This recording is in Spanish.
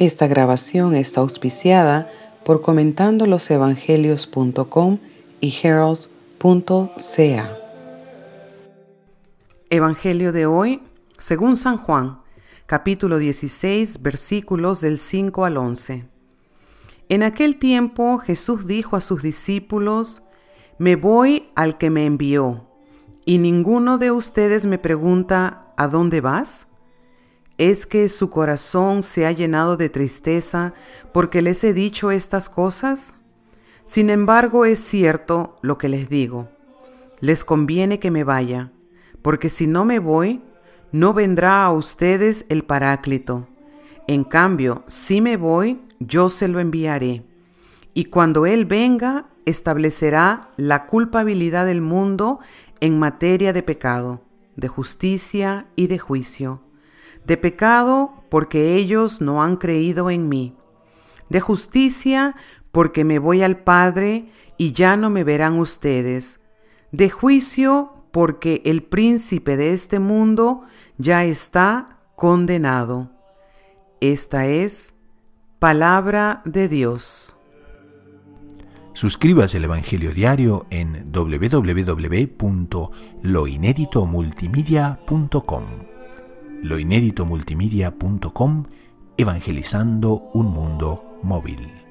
Esta grabación está auspiciada por comentandolosevangelios.com y heralds.ca. Evangelio de hoy, según San Juan, capítulo 16, versículos del 5 al 11. En aquel tiempo Jesús dijo a sus discípulos, Me voy al que me envió, y ninguno de ustedes me pregunta, ¿a dónde vas? ¿Es que su corazón se ha llenado de tristeza porque les he dicho estas cosas? Sin embargo, es cierto lo que les digo. Les conviene que me vaya, porque si no me voy, no vendrá a ustedes el Paráclito. En cambio, si me voy, yo se lo enviaré. Y cuando Él venga, establecerá la culpabilidad del mundo en materia de pecado, de justicia y de juicio de pecado porque ellos no han creído en mí, de justicia porque me voy al Padre y ya no me verán ustedes, de juicio porque el príncipe de este mundo ya está condenado. Esta es palabra de Dios. Suscríbase al Evangelio Diario en www.loineditomultimedia.com loinéditomultimedia.com Evangelizando un mundo móvil.